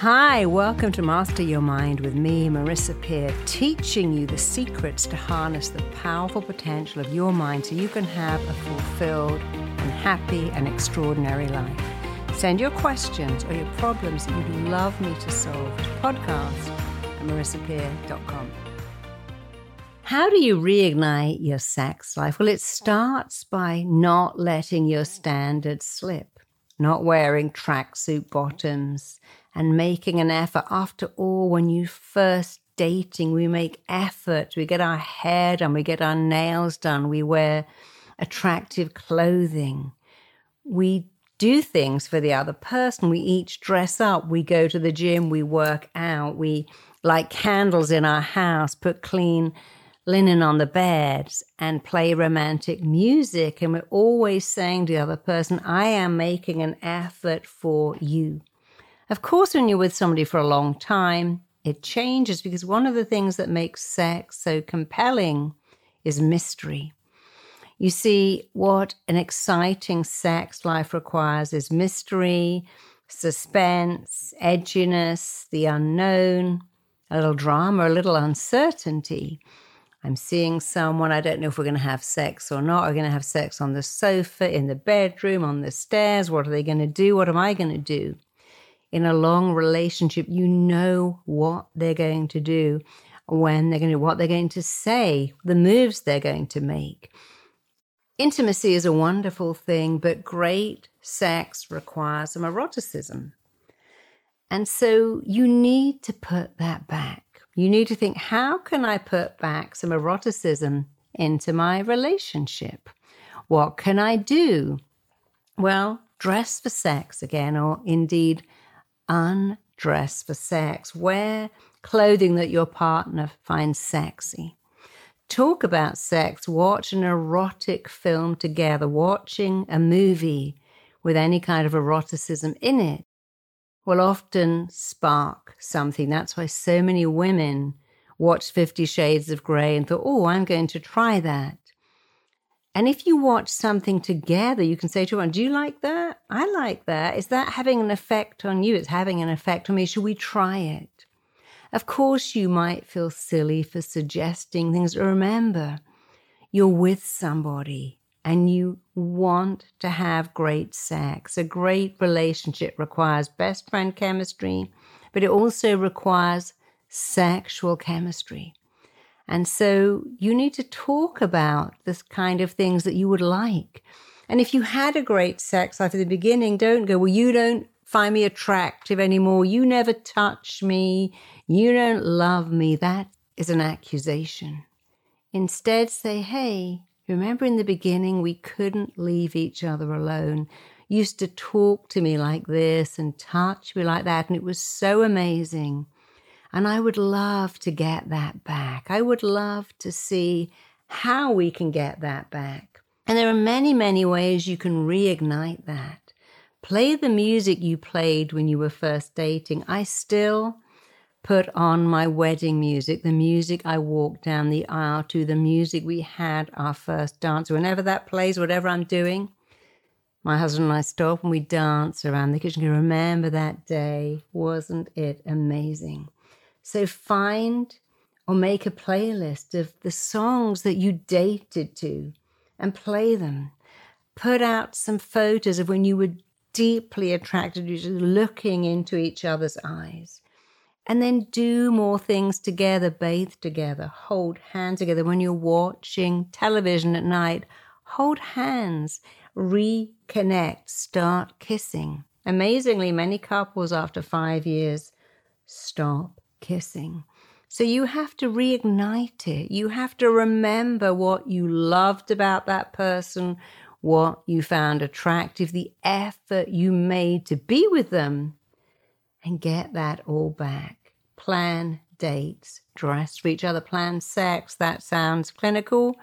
Hi, welcome to Master Your Mind with me, Marissa Peer, teaching you the secrets to harness the powerful potential of your mind so you can have a fulfilled and happy and extraordinary life. Send your questions or your problems that you'd love me to solve to podcast at marissapeer.com. How do you reignite your sex life? Well, it starts by not letting your standards slip, not wearing tracksuit bottoms, and making an effort. After all, when you first dating, we make effort. We get our hair done, we get our nails done, we wear attractive clothing. We do things for the other person. We each dress up, we go to the gym, we work out, we light candles in our house, put clean linen on the beds, and play romantic music. And we're always saying to the other person, I am making an effort for you. Of course, when you're with somebody for a long time, it changes because one of the things that makes sex so compelling is mystery. You see, what an exciting sex life requires is mystery, suspense, edginess, the unknown, a little drama, a little uncertainty. I'm seeing someone, I don't know if we're going to have sex or not. Are we going to have sex on the sofa, in the bedroom, on the stairs? What are they going to do? What am I going to do? In a long relationship, you know what they're going to do, when they're going to, what they're going to say, the moves they're going to make. Intimacy is a wonderful thing, but great sex requires some eroticism. And so you need to put that back. You need to think, how can I put back some eroticism into my relationship? What can I do? Well, dress for sex again, or indeed undress for sex. Wear clothing that your partner finds sexy talk about sex, watch an erotic film together, watching a movie with any kind of eroticism in it will often spark something. That's why so many women watched Fifty Shades of Grey and thought, oh, I'm going to try that. And if you watch something together, you can say to one, Do you like that? I like that. Is that having an effect on you? It's having an effect on me. Should we try it? Of course, you might feel silly for suggesting things. Remember, you're with somebody and you want to have great sex. A great relationship requires best friend chemistry, but it also requires sexual chemistry. And so you need to talk about this kind of things that you would like. And if you had a great sex life at the beginning, don't go, well, you don't find me attractive anymore. You never touch me. You don't love me. That is an accusation. Instead, say, hey, remember in the beginning we couldn't leave each other alone. Used to talk to me like this and touch me like that, and it was so amazing. And I would love to get that back. I would love to see how we can get that back. And there are many, many ways you can reignite that. Play the music you played when you were first dating. I still put on my wedding music, the music I walked down the aisle to, the music we had our first dance. Whenever that plays, whatever I'm doing, my husband and I stop and we dance around the kitchen. Remember that day? Wasn't it amazing? So find or make a playlist of the songs that you dated to and play them. Put out some photos of when you were deeply attracted, you just looking into each other's eyes. And then do more things together, bathe together, hold hands together. When you're watching television at night, hold hands, reconnect, start kissing. Amazingly, many couples after five years stop kissing. So you have to reignite it. You have to remember what you loved about that person, what you found attractive, the effort you made to be with them, and get that all back. Plan dates, dress for each other, plan sex. That sounds clinical.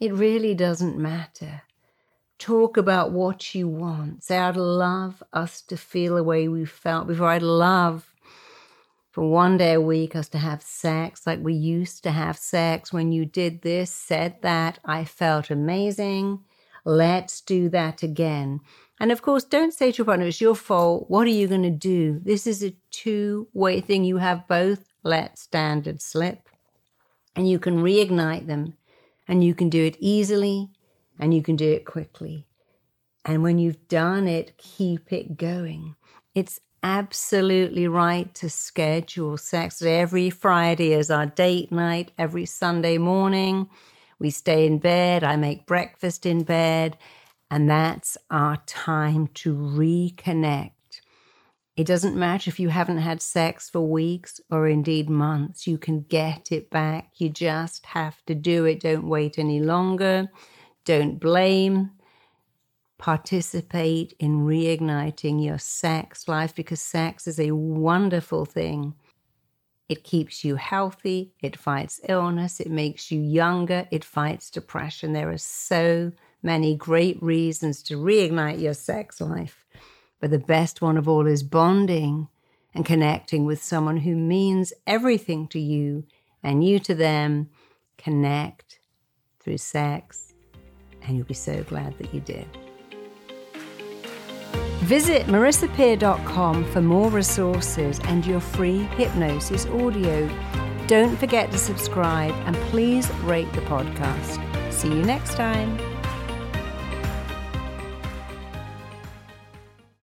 It really doesn't matter. Talk about what you want. Say, I'd love us to feel the way we felt before. I'd love for one day a week us to have sex like we used to have sex. When you did this, said that, I felt amazing. Let's do that again. And of course, don't say to your partner, it's your fault. What are you going to do? This is a two way thing. You have both let standards slip and you can reignite them and you can do it easily and you can do it quickly. And when you've done it, keep it going. It's absolutely right to schedule sex every Friday as our date night, every Sunday morning. We stay in bed, I make breakfast in bed, and that's our time to reconnect. It doesn't matter if you haven't had sex for weeks or indeed months, you can get it back. You just have to do it. Don't wait any longer. Don't blame. Participate in reigniting your sex life because sex is a wonderful thing. It keeps you healthy, it fights illness, it makes you younger, it fights depression. There are so many great reasons to reignite your sex life. But the best one of all is bonding and connecting with someone who means everything to you and you to them. Connect through sex, and you'll be so glad that you did. Visit marissapeer.com for more resources and your free hypnosis audio. Don't forget to subscribe and please rate the podcast. See you next time.